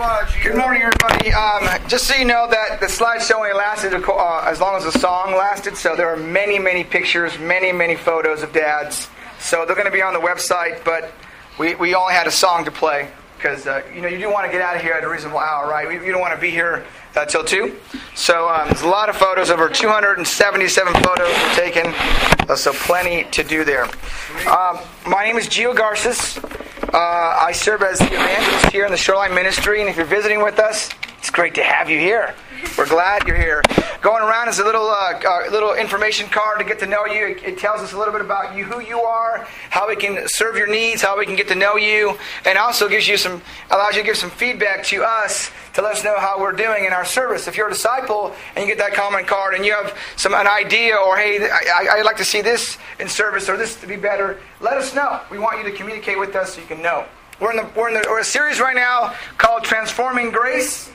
Good morning, everybody. Um, just so you know that the slideshow only lasted uh, as long as the song lasted, so there are many, many pictures, many, many photos of dads. So they're going to be on the website, but we, we only had a song to play because uh, you know you do want to get out of here at a reasonable hour, right? You don't want to be here uh, till two. So um, there's a lot of photos, over 277 photos were taken, uh, so plenty to do there. Um, my name is Gio Garces. Uh, I serve as the evangelist here in the Shoreline Ministry, and if you're visiting with us, it's great to have you here. We're glad you're here. Going around is a little uh, uh, little information card to get to know you. It, it, tells us a little bit about you, who you are, how we can serve your needs, how we can get to know you, and also gives you some allows you to give some feedback to us to let us know how we're doing in our service. If you're a disciple and you get that comment card and you have some an idea or hey, I, would like to see this in service or this to be better, let us know. We want you to communicate with us so you can know. We're in the we're in the, we're a series right now called Transforming Grace.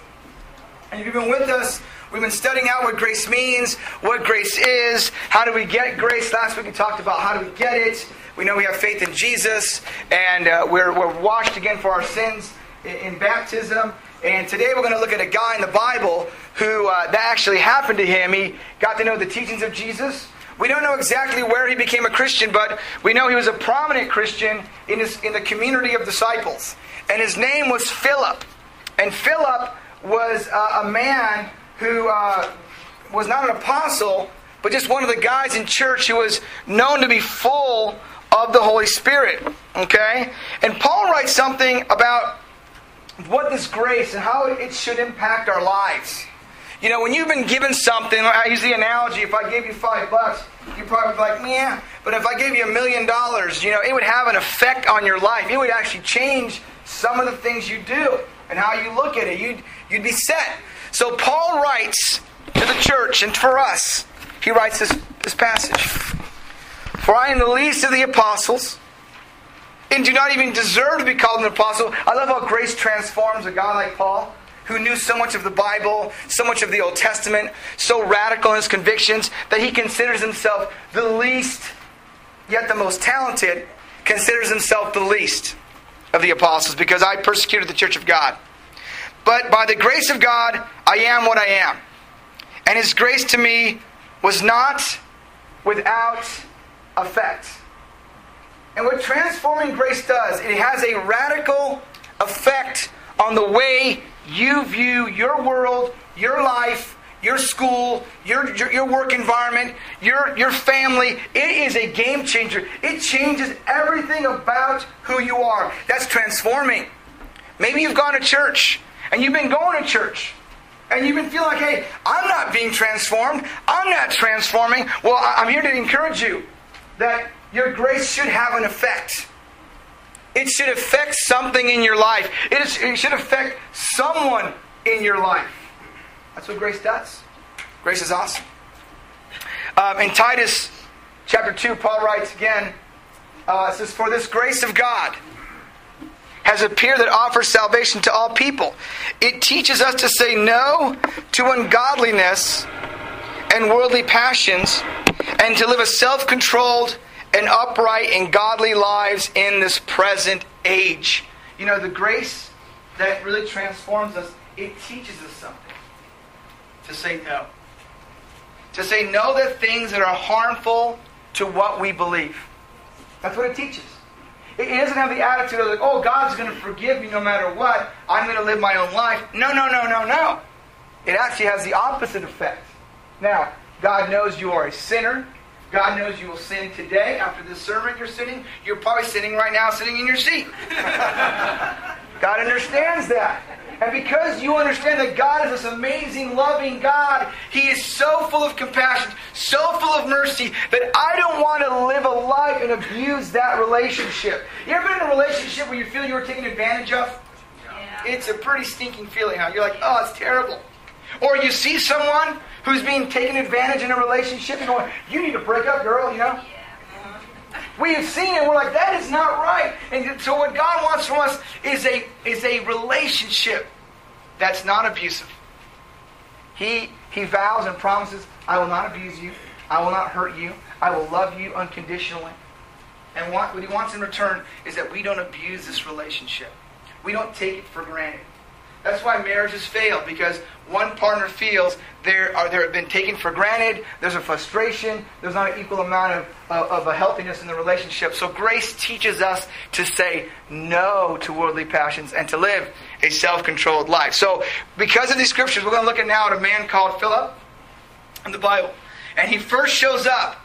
And if you've been with us, we've been studying out what grace means, what grace is, how do we get grace. Last week we talked about how do we get it. We know we have faith in Jesus, and uh, we're, we're washed again for our sins in, in, baptism. And today we're going to look at a guy in the Bible who uh, that actually happened to him. He got to know the teachings of Jesus. We don't know exactly where he became a Christian, but we know he was a prominent Christian in, his, in the community of disciples. And his name was Philip. And Philip was uh, a man who uh, was not an apostle, but just one of the guys in church who was known to be full of the Holy Spirit. Okay? And Paul writes something about what this grace and how it should impact our lives. You know, when you've been given something, I use the analogy if I gave you five bucks, you'd probably be like, yeah. But if I gave you a million dollars, you know, it would have an effect on your life. It would actually change some of the things you do and how you look at it. You'd, you'd be set. So Paul writes to the church and for us, he writes this, this passage. For I am the least of the apostles and do not even deserve to be called an apostle. I love how grace transforms a guy like Paul who knew so much of the Bible, so much of the Old Testament, so radical in his convictions that he considers himself the least, yet the most talented, considers himself the least of the apostles because I persecuted the church of God. But by the grace of God, I am what I am. And his grace to me was not without effect. And what transforming grace does, it has a radical effect on the way you view your world, your life, your school, your, your, your, work environment, your, your family. It is a game changer. It changes everything about who you are. That's transforming. Maybe you've gone to church and you've been going to church and you've been feeling like, hey, I'm not being transformed. I'm not transforming. Well, I'm here to encourage you that your grace should have an effect. It should affect something in your life. It, is, it should affect someone in your life. That's what grace does. Grace is awesome. Um, in Titus chapter 2, Paul writes again, uh, says, For this grace of God has appeared that offers salvation to all people. It teaches us to say no to ungodliness and worldly passions and to live a self controlled and upright and godly lives in this present age. You know, the grace that really transforms us, it teaches us something to say no. To say no to things that are harmful to what we believe. That's what it teaches. It doesn't have the attitude of like, oh, God's going to forgive me no matter what. I'm going to live my own life. No, no, no, no, no. It actually has the opposite effect. Now, God knows you are a sinner. God knows you will sin today. After this sermon, you're sitting. You're probably sitting right now, sitting in your seat. God understands that. And because you understand that God is this amazing, loving God, He is so full of compassion, so full of mercy, that I don't want to live a life and abuse that relationship. You ever been in a relationship where you feel you were taken advantage of? Yeah. It's a pretty stinking feeling, huh? You're like, oh, it's terrible. Or you see someone who's being taken advantage in a relationship and going, you need to break up, girl, you know? We have seen it. We're like, that is not right. And so what God wants from us is a, is a relationship that's not abusive. He, he vows and promises, I will not abuse you. I will not hurt you. I will love you unconditionally. And what, what he wants in return is that we don't abuse this relationship. We don't take it for granted. That's why marriages fail because one partner feels they're, are, they're been taken for granted. There's a frustration. There's not an equal amount of, of, of a healthiness in the relationship. So grace teaches us to say no to worldly passions and to live a self-controlled life. So because of these scriptures, we're going to look at now at a man called Philip in the Bible. And he first shows up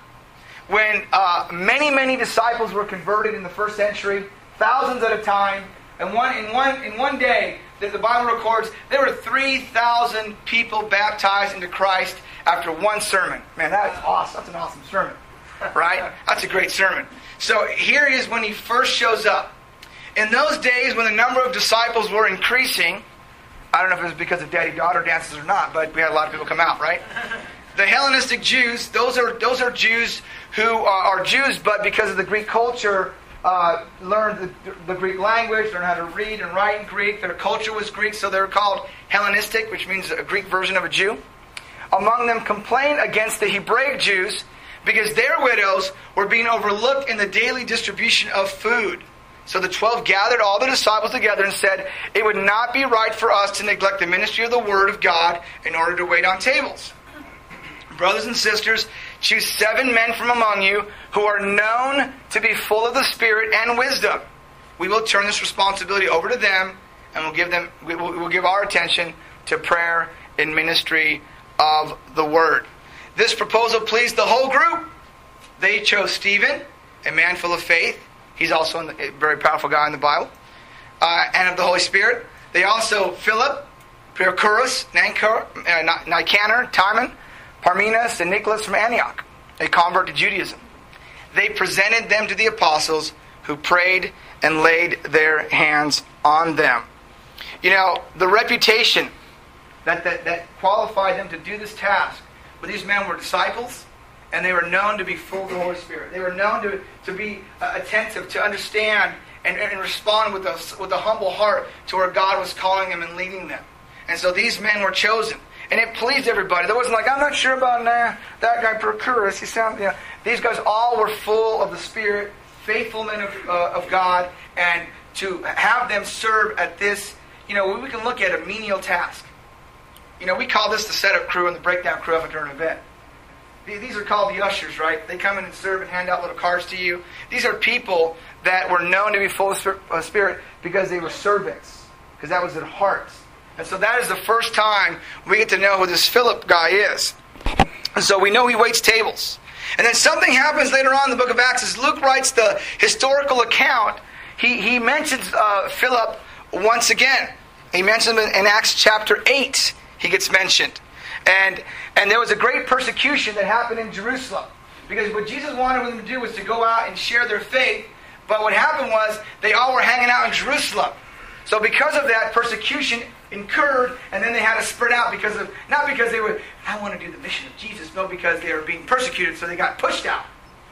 when uh, many, many disciples were converted in the first century, thousands at a time. And one, in, one, in one day, that the Bible records there were 3,000 people baptized into Christ after one sermon. Man, that's awesome. That's an awesome sermon. Right? That's a great sermon. So here he is when he first shows up. In those days, when the number of disciples were increasing, I don't know if it was because of daddy daughter dances or not, but we had a lot of people come out, right? The Hellenistic Jews, those are, those are Jews who are, are Jews, but because of the Greek culture, uh, learned the, the, Greek language, learned how to read and write in Greek. Their culture was Greek, so they were called Hellenistic, which means a Greek version of a Jew. Among them complained against the Hebraic Jews because their widows were being overlooked in the daily distribution of food. So the twelve gathered all the disciples together and said, It would not be right for us to neglect the ministry of the Word of God in order to wait on tables. Brothers and sisters, choose seven men from among you who are known to be full of the Spirit and wisdom. We will turn this responsibility over to them and we'll give them we will, we'll give our attention to prayer and ministry of the word. This proposal pleased the whole group. They chose Stephen, a man full of faith. He's also a very powerful guy in the Bible, uh, and of the Holy Spirit. They also Philip, Prochorus, uh, Nicanor, Timon, Parmenas, and Nicholas from Antioch, a convert to Judaism. They presented them to the apostles who prayed and laid their hands on them. You know, the reputation that, that, that qualified them to do this task, but these men were disciples, and they were known to be full of the Holy Spirit. They were known to, to be uh, attentive, to understand, and, and respond with a, with a humble heart to where God was calling them and leading them. And so these men were chosen. And it pleased everybody. There wasn't like, I'm not sure about nah, that guy Prochorus. He sounds, you know. These guys all were full of the Spirit, faithful men of, uh, of God, and to have them serve at this, you know, we can look at a menial task. You know, we call this the setup crew and the breakdown crew after an event. These are called the ushers, right? They come in and serve and hand out little cards to you. These are people that were known to be full of spirit because they were servants, because that was their hearts. And so that is the first time we get to know who this Philip guy is. And so we know he waits tables. And then something happens later on in the book of Acts as Luke writes the historical account. He, he mentions uh, Philip once again. He mentions him in, in Acts chapter 8. He gets mentioned. And, and there was a great persecution that happened in Jerusalem. Because what Jesus wanted them to do was to go out and share their faith. But what happened was they all were hanging out in Jerusalem. So because of that, persecution incurred, and then they had to spread out because of not because they were I want to do the mission of Jesus, no, because they were being persecuted, so they got pushed out.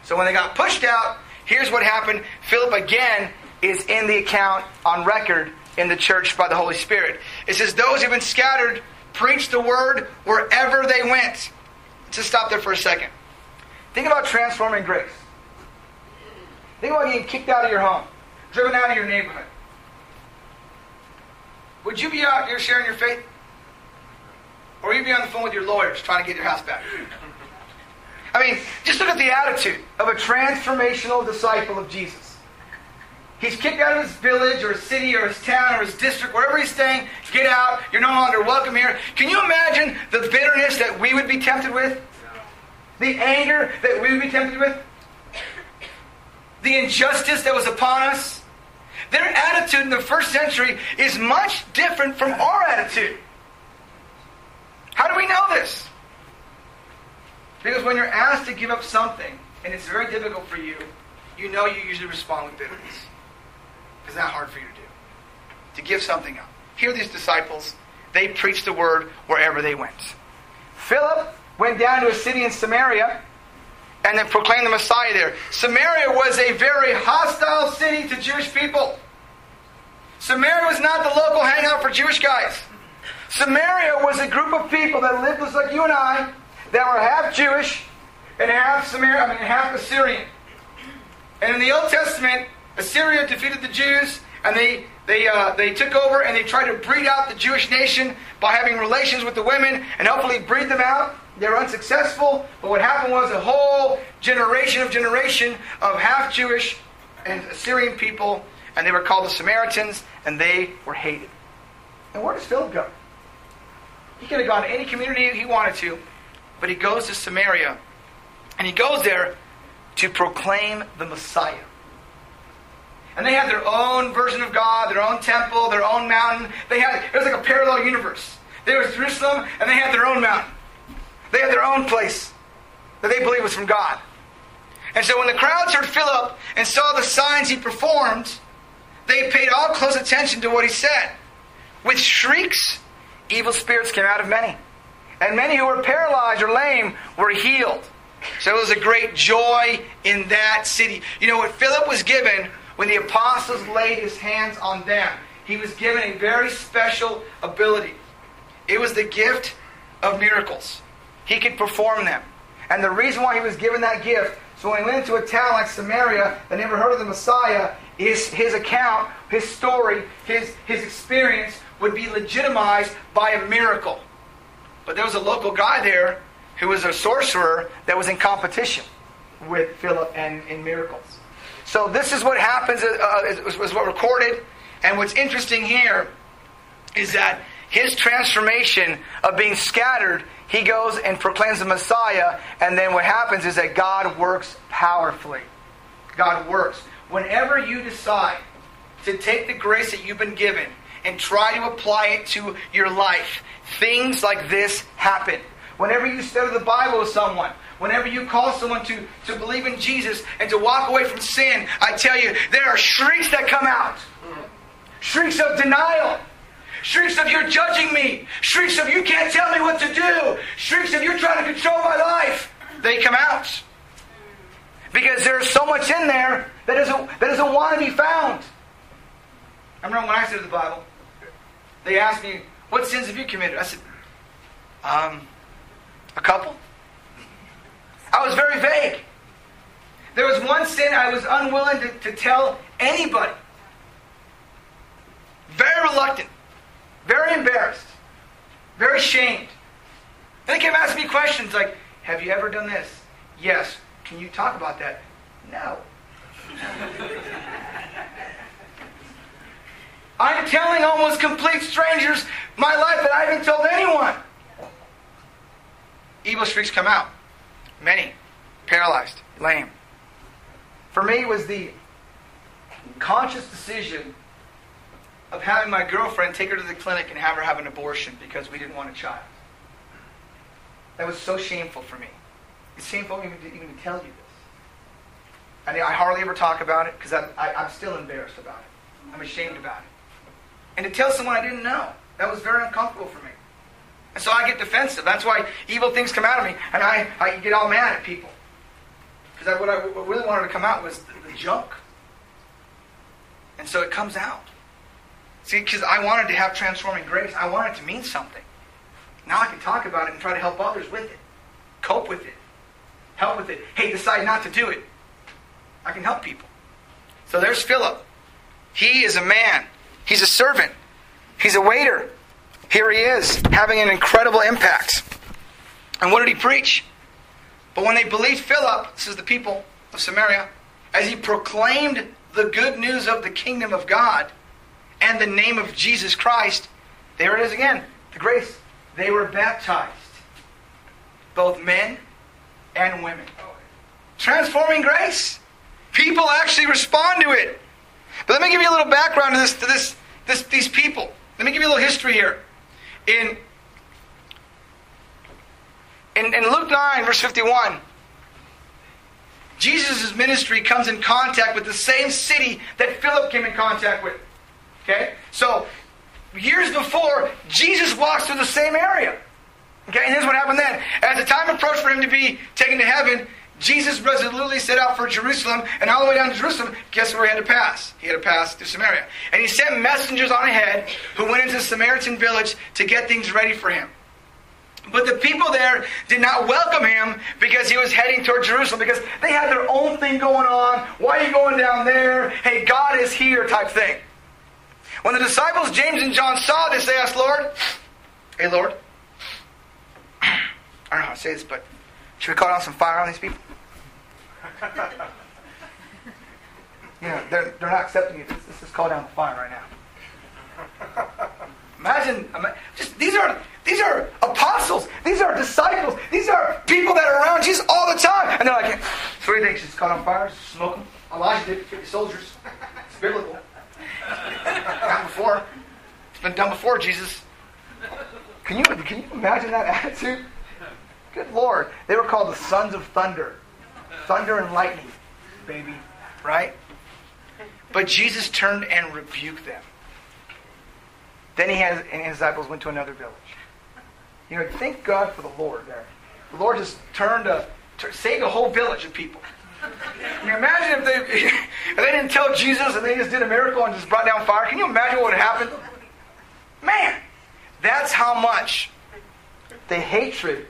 So when they got pushed out, here's what happened. Philip again is in the account on record in the church by the Holy Spirit. It says those who've been scattered preach the word wherever they went. Just stop there for a second. Think about transforming grace. Think about getting kicked out of your home, driven out of your neighborhood. Would you be out here sharing your faith? Or you'd be on the phone with your lawyers trying to get your house back? I mean, just look at the attitude of a transformational disciple of Jesus. He's kicked out of his village or his city or his town or his district, wherever he's staying. Get out. You're no longer welcome here. Can you imagine the bitterness that we would be tempted with? The anger that we would be tempted with? The injustice that was upon us? Their attitude in the first century is much different from our attitude. How do we know this? Because when you're asked to give up something, and it's very difficult for you, you know you usually respond with bitterness. It's not hard for you to do. To give something up. Here these disciples, they preached the word wherever they went. Philip went down to a city in Samaria and then proclaim the Messiah there. Samaria was a very hostile city to Jewish people. Samaria was not the local hangout for Jewish guys. Samaria was a group of people that lived just like you and I, that were half Jewish and half Samaria, I mean half Assyrian. And in the Old Testament, Assyria defeated the Jews, and they they, uh, they took over and they tried to breed out the Jewish nation by having relations with the women and hopefully breed them out. They were unsuccessful, but what happened was a whole generation of generation of half Jewish and Assyrian people, and they were called the Samaritans, and they were hated. And where does Philip go? He could have gone to any community he wanted to, but he goes to Samaria, and he goes there to proclaim the Messiah. And they had their own version of God, their own temple, their own mountain. They had it was like a parallel universe. There was Jerusalem, and they had their own mountain. They had their own place that they believed was from God. And so when the crowds heard Philip and saw the signs he performed, they paid all close attention to what he said. With shrieks, evil spirits came out of many. And many who were paralyzed or lame were healed. So it was a great joy in that city. You know what Philip was given when the apostles laid his hands on them, he was given a very special ability. It was the gift of miracles. He could perform them. And the reason why he was given that gift, so when he went into a town like Samaria that never heard of the Messiah, his, his account, his story, his, his experience would be legitimized by a miracle. But there was a local guy there who was a sorcerer that was in competition with Philip and in miracles. So this is what happens, uh, is, was what recorded. And what's interesting here is that his transformation of being scattered, he goes and proclaims the Messiah, and then what happens is that God works powerfully. God works. Whenever you decide to take the grace that you've been given and try to apply it to your life, things like this happen. Whenever you study the Bible with someone, Whenever you call someone to, to believe in Jesus and to walk away from sin, I tell you, there are shrieks that come out. Shrieks of denial. Shrieks of you're judging me. Shrieks of you can't tell me what to do. Shrieks of you're trying to control my life. They come out. Because there's so much in there that doesn't, that doesn't want to be found. I remember when I studied the Bible, they asked me, What sins have you committed? I said, Um, a couple. I was very vague. There was one sin I was unwilling to, to tell anybody. Very reluctant, very embarrassed, very ashamed. And they kept asking me questions like, Have you ever done this? Yes. Can you talk about that? No. I'm telling almost complete strangers my life that I haven't told anyone. Evil streaks come out. Many. Paralyzed. Lame. For me, it was the conscious decision of having my girlfriend take her to the clinic and have her have an abortion because we didn't want a child. That was so shameful for me. It's shameful even to, even tell you this. I, I hardly ever talk about it because I'm still embarrassed about it. I'm ashamed about it. And to tell someone I didn't know, that was very uncomfortable for me. And so I get defensive. That's why evil things come out of me. And I, I get all mad at people. Because what I really wanted to come out was the junk. And so it comes out. See, because I wanted to have transforming grace. I wanted to mean something. Now I can talk about it and try to help others with it. Cope with it. Help with it. Hey, decide not to do it. I can help people. So there's Philip. He is a man. He's a servant. He's a waiter. Here he is, having an incredible impact. And what did he preach? But when they believed Philip, this is the people of Samaria, as he proclaimed the good news of the kingdom of God and the name of Jesus Christ, there it is again, the grace. They were baptized, both men and women. Transforming grace. People actually respond to it. But let me give you a little background to this, to this, this these people. Let me give you a little history here. In, in, in Luke 9, verse 51, Jesus' ministry comes in contact with the same city that Philip came in contact with. Okay? So, years before, Jesus walks through the same area. Okay, and here's what happened then. As the time approached for him to be taken to heaven, Jesus resolutely set out for Jerusalem, and all the way down to Jerusalem, guess where he had to pass? He had to pass through Samaria. And he sent messengers on ahead who went into the Samaritan village to get things ready for him. But the people there did not welcome him because he was heading toward Jerusalem because they had their own thing going on. Why are you going down there? Hey, God is here type thing. When the disciples, James and John, saw this, they asked, Lord, hey, Lord, I don't know how to say this, but should we call down some fire on these people? you know, they're, they're not accepting it. Let's just call down the fire right now. Imagine, just these are these are apostles. These are disciples. These are people that are around Jesus all the time. And they're like, you think? Just caught on fire, smoke them. Elijah did 50 soldiers. It's biblical. It's been done before, Jesus. Can you, can you imagine that attitude? Good Lord. They were called the sons of thunder. Thunder and lightning, baby. Right? But Jesus turned and rebuked them. Then he has, and his disciples went to another village. You know, thank God for the Lord there. The Lord just turned to, to save a whole village of people. I mean, imagine if they, if they didn't tell Jesus and they just did a miracle and just brought down fire. Can you imagine what would happen? Man, that's how much the hatred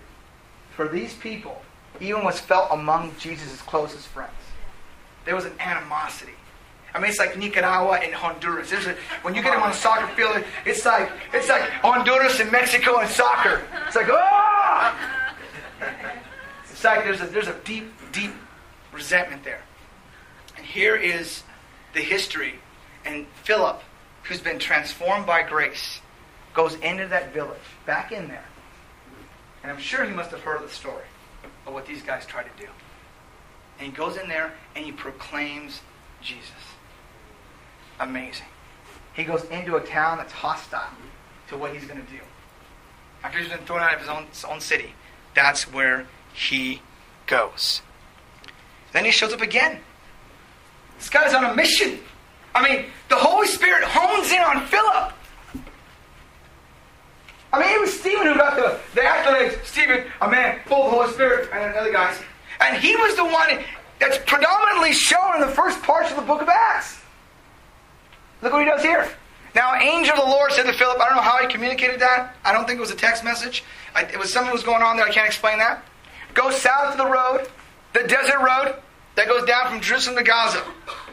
for these people even was felt among Jesus' closest friends. There was an animosity. I mean, it's like Nicaragua and Honduras. A, when you get them on a soccer field, it's like it's like Honduras and Mexico and soccer. It's like oh! It's like there's a there's a deep deep resentment there. And here is the history. And Philip, who's been transformed by grace, goes into that village, back in there. And I'm sure he must have heard the story of what these guys tried to do. And he goes in there and he proclaims Jesus. Amazing. He goes into a town that's hostile to what he's going to do. After he's been thrown out of his own, his own city, that's where he goes. Then he shows up again. This guy's on a mission. I mean, the Holy Spirit hones in on Philip. I mean, it was Stephen who got the, the accolades. Stephen, a man full of the Holy Spirit, and other guys. And he was the one that's predominantly shown in the first parts of the book of Acts. Look what he does here. Now, angel of the Lord said to Philip, I don't know how he communicated that. I don't think it was a text message. I, it was something that was going on there. I can't explain that. Go south of the road, the desert road that goes down from Jerusalem to Gaza.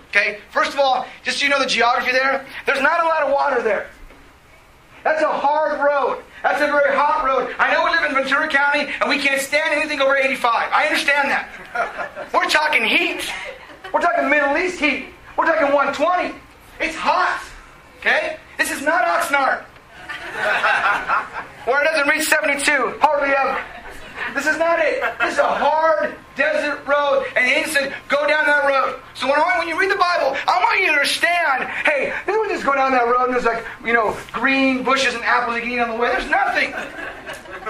Okay? First of all, just so you know the geography there, there's not a lot of water there. That's a hard road. That's a very hot road. I know we live in Ventura County and we can't stand anything over 85. I understand that. We're talking heat. We're talking Middle East heat. We're talking 120. It's hot. Okay? This is not Oxnard. Where it doesn't reach 72. Hardly ever. This is not it. This is a hard desert road. And he said, go down that road. So when, I, when you read the Bible, I want you to understand, hey, this would just go down that road and there's like, you know, green bushes and apples you can eat on the way. There's nothing.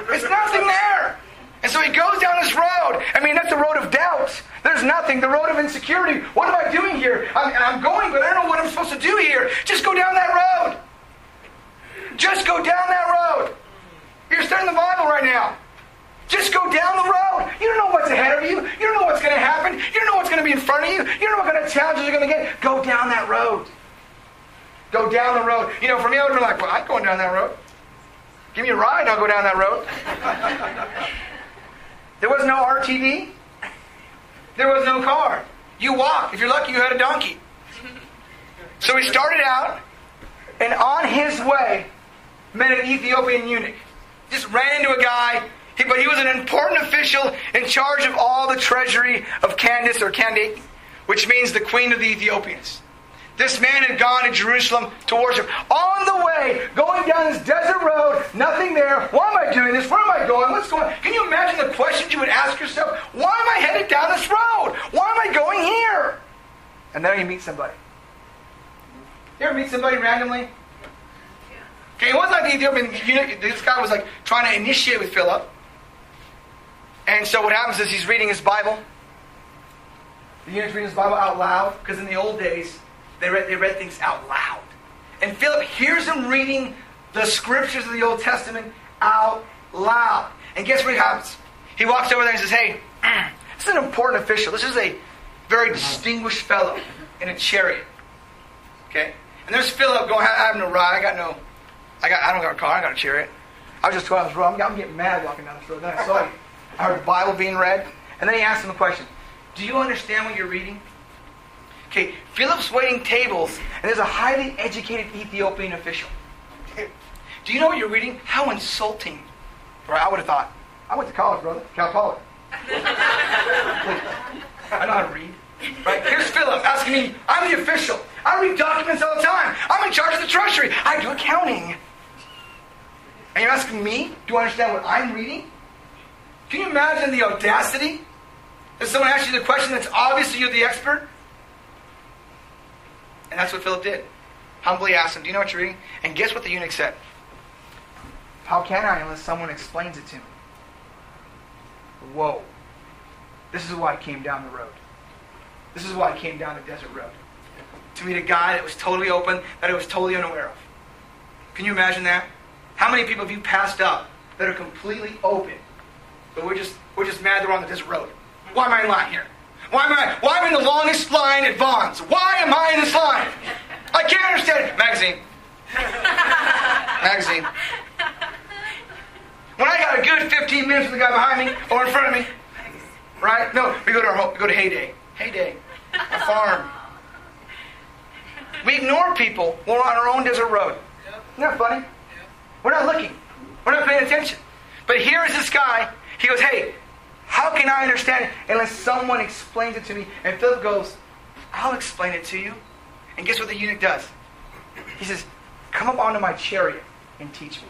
There's nothing there. And so he goes down this road. I mean, that's the road of doubt. There's nothing. The road of insecurity. What am I doing here? I'm, I'm going, but I don't know what I'm supposed to do here. Just go down that road. Just go down that road. You're studying the Bible right now. Just go down the road. You don't know what's ahead of you. You don't know what's going to happen. You don't know what's going to be in front of you. You know what kind of challenges you're going to get. Go down that road. Go down the road. You know, for me, I would been like, well, I'm going down that road. Give me a ride, I'll go down that road. there was no RTV. There was no car. You walked. If you're lucky, you had a donkey. So he started out, and on his way, met an Ethiopian eunuch. Just ran into a guy he, but he was an important official in charge of all the treasury of Candace or Candace, which means the queen of the Ethiopians. This man had gone to Jerusalem to worship. On the way, going down this desert road, nothing there. Why am I doing this? Where am I going? What's going on? Can you imagine the questions you would ask yourself? Why am I headed down this road? Why am I going here? And then you meet somebody. You ever meet somebody randomly? Okay, it wasn't like the Ethiopian. This guy was like trying to initiate with Philip. And so what happens is he's reading his Bible. The eunuch's reading his Bible out loud, because in the old days, they read, they read things out loud. And Philip hears him reading the scriptures of the Old Testament out loud. And guess what happens? He walks over there and says, Hey, this is an important official. This is a very distinguished fellow in a chariot. Okay? And there's Philip going, I have no ride. I got no, I got, I don't got a car. I got a chariot. I was just going this road. I'm, I'm getting mad walking down this road. Then I saw you. The Bible being read. And then he asked him a question Do you understand what you're reading? Okay, Philip's waiting tables, and there's a highly educated Ethiopian official. Do you know what you're reading? How insulting. Right, I would have thought. I went to college, brother. Cal Poly. I know how to read. Right? Here's Philip asking me, I'm the official. I read documents all the time. I'm in charge of the treasury. I do accounting. And you're asking me, do I understand what I'm reading? Can you imagine the audacity? If someone asks you the question that's obviously you're the expert? And that's what Philip did. Humbly asked him, Do you know what you're reading? And guess what the eunuch said? How can I unless someone explains it to me? Whoa. This is why I came down the road. This is why I came down the desert road. To meet a guy that was totally open, that I was totally unaware of. Can you imagine that? How many people have you passed up that are completely open, but we're just we're just mad they're on the desert road? Why am I in line here? Why am I why am I in the longest line at Vons? Why am I in this line? I can't understand it. Magazine. Magazine. When I got a good 15 minutes with the guy behind me or in front of me, right? No, we go to our home, we go to Heyday. Heyday. A farm. We ignore people we're on our own desert road. Isn't that funny? We're not looking. We're not paying attention. But here is this guy. He goes, Hey, how can I understand it unless someone explains it to me? And Philip goes, I'll explain it to you. And guess what the eunuch does? He says, Come up onto my chariot and teach me.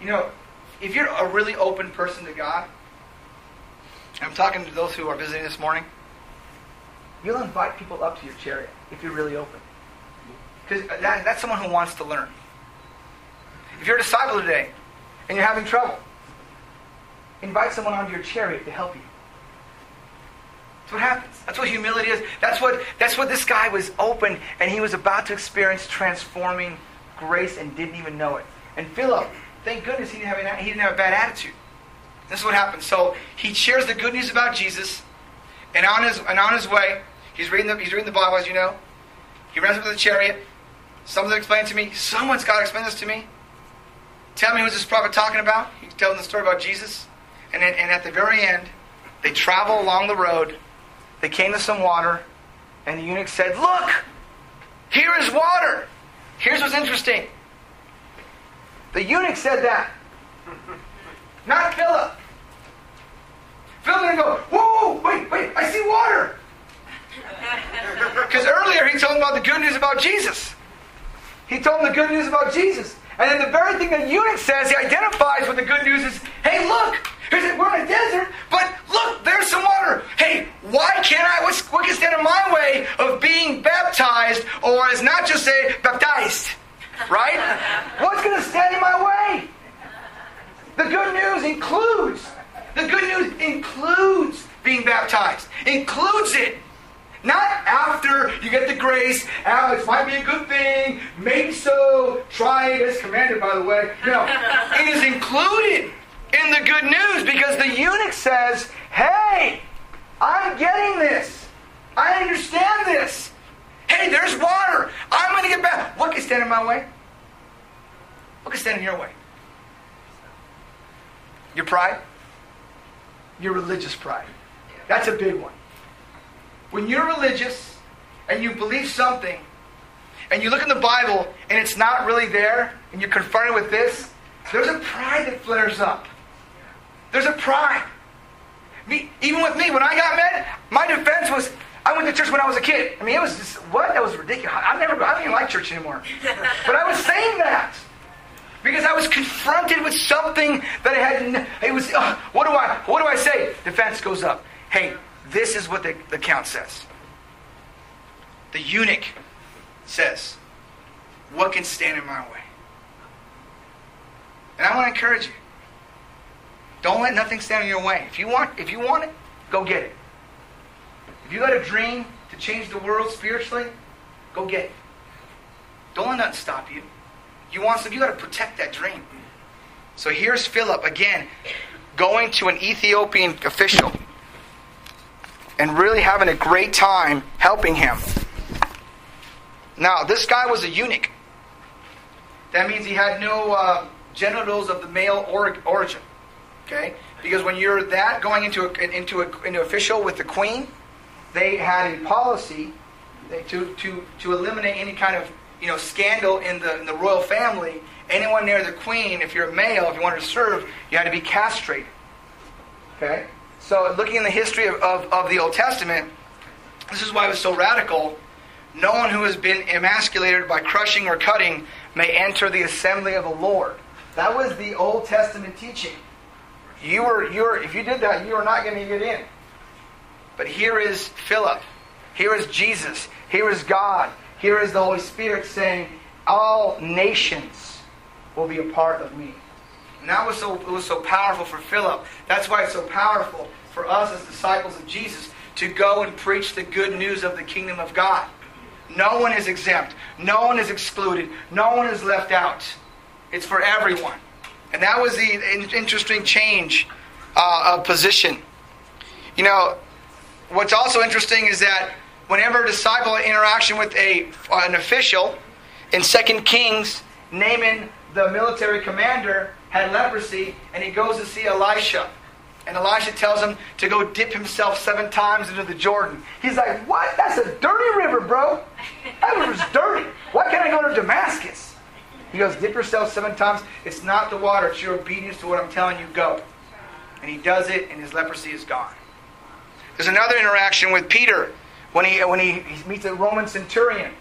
You know, if you're a really open person to God, I'm talking to those who are visiting this morning, you'll invite people up to your chariot if you're really open. Because that, that's someone who wants to learn. If you're a disciple today and you're having trouble, invite someone onto your chariot to help you. That's what happens. That's what humility is. That's what, that's what this guy was open and he was about to experience transforming grace and didn't even know it. And Philip, thank goodness he didn't have, an, he didn't have a bad attitude. This is what happens. So he shares the good news about Jesus, and on his, and on his way, he's reading, the, he's reading the Bible, as you know. He runs up to the chariot. Someone's explain to me. Someone's got to explain this to me. Tell me who's this prophet talking about? He's telling the story about Jesus. And, then, and at the very end, they travel along the road. They came to some water. And the eunuch said, Look! Here is water! Here's what's interesting. The eunuch said that. Not Philip. Philip didn't go, Whoa, whoa, wait, wait, I see water! Because earlier he told him about the good news about Jesus. He told him the good news about Jesus. And then the very thing that eunuch says, he identifies with the good news is, hey, look, we're in a desert, but look, there's some water. Hey, why can't I, what's, what can stand in my way of being baptized, or as not just say, baptized, right? What's going to stand in my way? The good news includes, the good news includes being baptized, includes it. Not after you get the grace, ah, Alex, might be a good thing, maybe so, try it as commanded, by the way. No, it is included in the good news because the eunuch says, hey, I'm getting this. I understand this. Hey, there's water. I'm going to get back. What can stand in my way? What can stand in your way? Your pride? Your religious pride. That's a big one. When you're religious and you believe something, and you look in the Bible and it's not really there, and you're confronted with this, there's a pride that flares up. There's a pride. Me, even with me, when I got mad, my defense was I went to church when I was a kid. I mean, it was just what? That was ridiculous. I never, I don't even like church anymore. But I was saying that because I was confronted with something that I had. It was. Uh, what do I? What do I say? Defense goes up. Hey, this is what the, the count says. The eunuch says, What can stand in my way? And I want to encourage you. Don't let nothing stand in your way. If you want, if you want it, go get it. If you got a dream to change the world spiritually, go get it. Don't let nothing stop you. You want something, you got to protect that dream. So here's Philip again going to an Ethiopian official and really having a great time helping him. Now, this guy was a eunuch. That means he had no uh, genitals of the male or- origin. Okay? Because when you're that going into a, into a, into official with the queen, they had a policy to, to, to eliminate any kind of you know, scandal in the, in the royal family. Anyone near the queen, if you're a male, if you wanted to serve, you had to be castrated. Okay? So, looking in the history of, of, of the Old Testament, this is why it was so radical. No one who has been emasculated by crushing or cutting may enter the assembly of the Lord. That was the Old Testament teaching. You were, you were, if you did that, you are not going to get in. But here is Philip. Here is Jesus. Here is God. Here is the Holy Spirit saying, All nations will be a part of me. And that was so, it was so powerful for Philip. That's why it's so powerful for us as disciples of Jesus to go and preach the good news of the kingdom of God. No one is exempt. No one is excluded. No one is left out. It's for everyone. And that was the interesting change uh, of position. You know, what's also interesting is that whenever a disciple interaction with a, an official, in 2 Kings, Naaman, the military commander, had leprosy, and he goes to see Elisha. And Elisha tells him to go dip himself seven times into the Jordan. He's like, What? That's a dirty river, bro. That river's dirty. Why can't I go to Damascus? He goes, Dip yourself seven times. It's not the water, it's your obedience to what I'm telling you. Go. And he does it, and his leprosy is gone. There's another interaction with Peter when he, when he, he meets a Roman centurion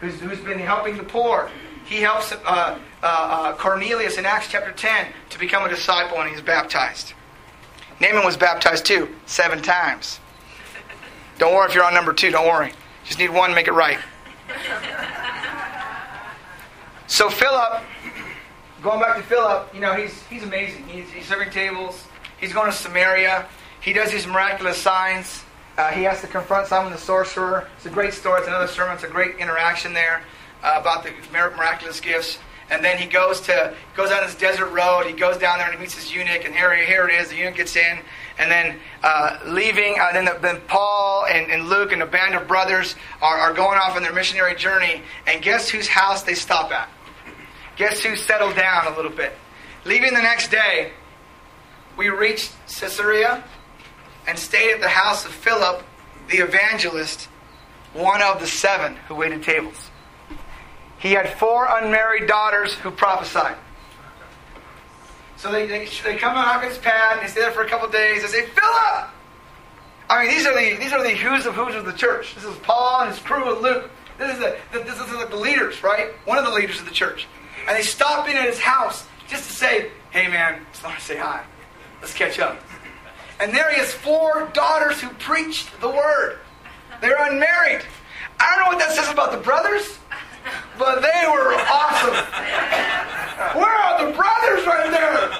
who's, who's been helping the poor. He helps uh, uh, uh, Cornelius in Acts chapter 10 to become a disciple, and he's baptized. Naaman was baptized too, seven times. Don't worry if you're on number two, don't worry. Just need one make it right. So Philip, going back to Philip, you know, he's, he's amazing. He's, he's serving tables. He's going to Samaria. He does these miraculous signs. Uh, he has to confront Simon the sorcerer. It's a great story. It's another sermon. It's a great interaction there uh, about the miraculous gifts. And then he goes to goes on this desert road. He goes down there and he meets his eunuch. And here, here it is. The eunuch gets in. And then uh, leaving, uh, then, the, then Paul and, and, Luke and a band of brothers are, are going off on their missionary journey. And guess whose house they stop at? Guess who settled down a little bit? Leaving the next day, we reached Caesarea and stayed at the house of Philip, the evangelist, one of the seven who waited tables. He had four unmarried daughters who prophesied. So they, they, they come on his pad and they stay there for a couple days. They say, Philip! I mean, these are the these are the who's of who's of the church. This is Paul and his crew and Luke. This is the this is the leaders, right? One of the leaders of the church. And they stop in at his house just to say, "Hey, man, just want to say hi. Let's catch up." And there he has four daughters who preached the word. They're unmarried. I don't know what that says about the brothers, but they were awesome. Where are the brothers right there?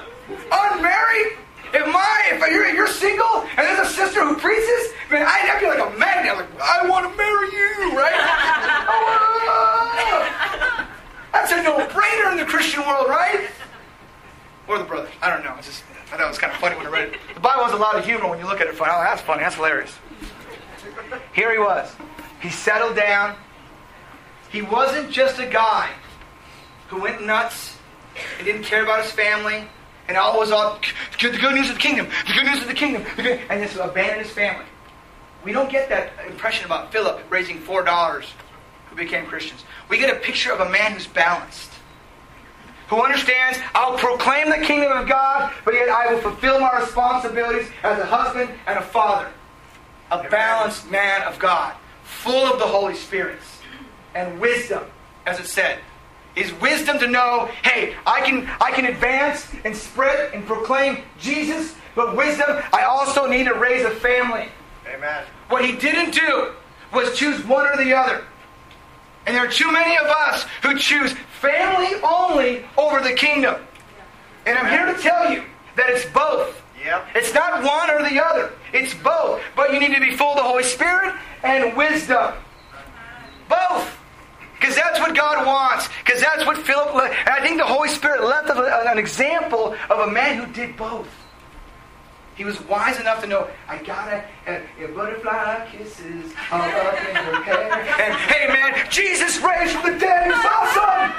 Unmarried? If my if you're, you're single and there's a sister who preaches, man, I'd, I'd be like a magnet. Like I want to marry you, right? That's a no-brainer in the Christian world, right? Or the brothers. I don't know. It's just I thought it was kind of funny when I read it. The Bible has a lot of humor when you look at it. Funny. Oh, that's funny. That's hilarious. Here he was. He settled down. He wasn't just a guy who went nuts and didn't care about his family and all was all the good news of the kingdom, the good news of the kingdom, and just abandoned his family. We don't get that impression about Philip raising four daughters who became Christians. We get a picture of a man who's balanced who understands I'll proclaim the kingdom of God, but yet I will fulfill my responsibilities as a husband and a father. A balanced man of God, full of the Holy Spirit and wisdom, as it said. Is wisdom to know, hey, I can I can advance and spread and proclaim Jesus, but wisdom, I also need to raise a family. Amen. What he didn't do was choose one or the other. And there are too many of us who choose family only over the kingdom. And I'm here to tell you that it's both. Yep. It's not one or the other. It's both. But you need to be full of the Holy Spirit and wisdom. Both. Because that's what God wants. Because that's what Philip. And I think the Holy Spirit left an example of a man who did both. He was wise enough to know, I gotta have butterfly kisses all up in your hair. And hey man, Jesus raised from the dead. It's awesome.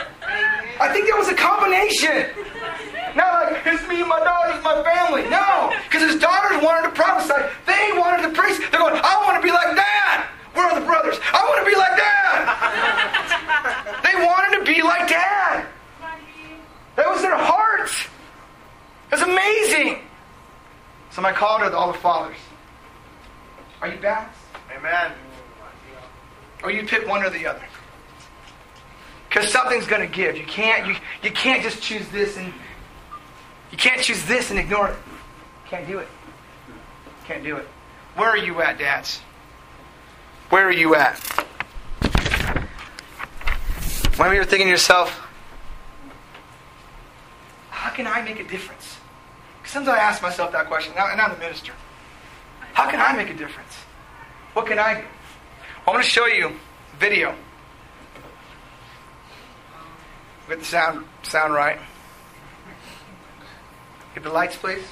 I think there was a combination. Not like, it's me and my daughters, my family. No, because his daughters wanted to prophesy. They wanted to preach. They're going, I want to be like that. Brothers. I want to be like dad. they wanted to be like dad. That was their heart. It was amazing. So my call to all the fathers. Are you balanced? Amen. Or you pick one or the other. Because something's going to give. You can't, you, you can't just choose this and you can't choose this and ignore it. Can't do it. Can't do it. Where are you at, dads? Where are you at? Maybe you're thinking to yourself, how can I make a difference? Because sometimes I ask myself that question, and I'm the minister. How can I make a difference? What can I do? I'm going to show you video. Get the sound sound right. Get the lights, please.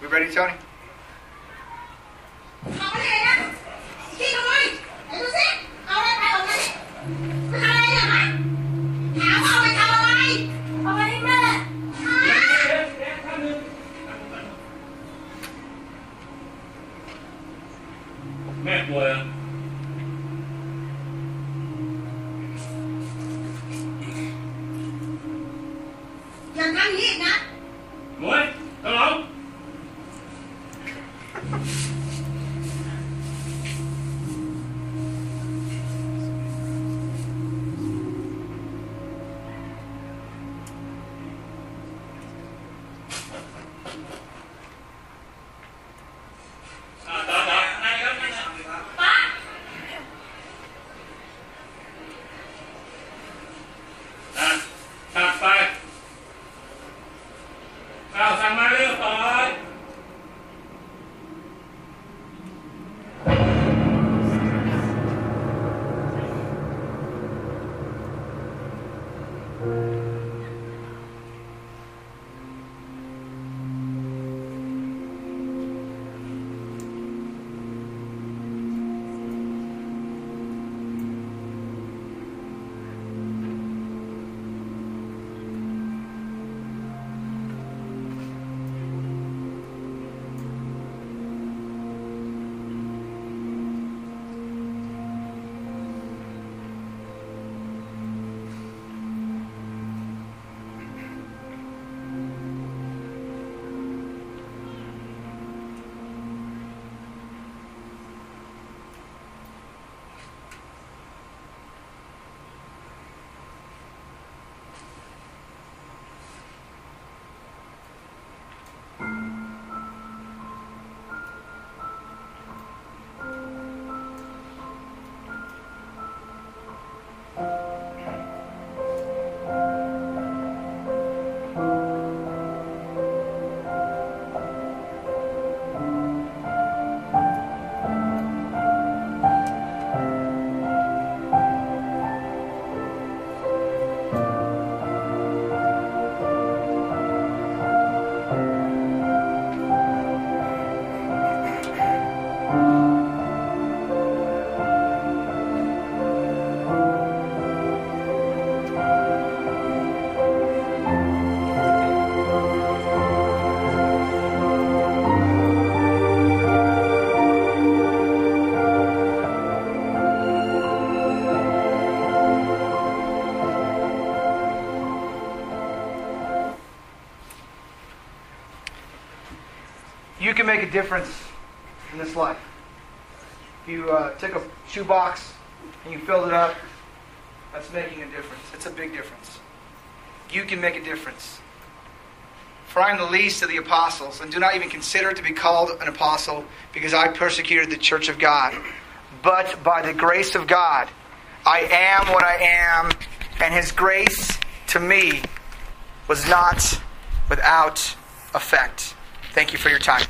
We ready, Tony? เอาไปไหนนะพี่ทำไมไหนดูสิเอาอะไรไปเอาไปไปทำอะไรเนี่ยฮะถามว่าเอาไปทำอะไร เอาไปให้แม่ฮะแม่ป่วยอะอย่าทำอย่างนี้อีกนะหมวย Difference in this life. If you uh, took a shoebox and you filled it up, that's making a difference. It's a big difference. You can make a difference. For I am the least of the apostles, and do not even consider to be called an apostle, because I persecuted the church of God. But by the grace of God, I am what I am, and his grace to me was not without effect. Thank you for your time.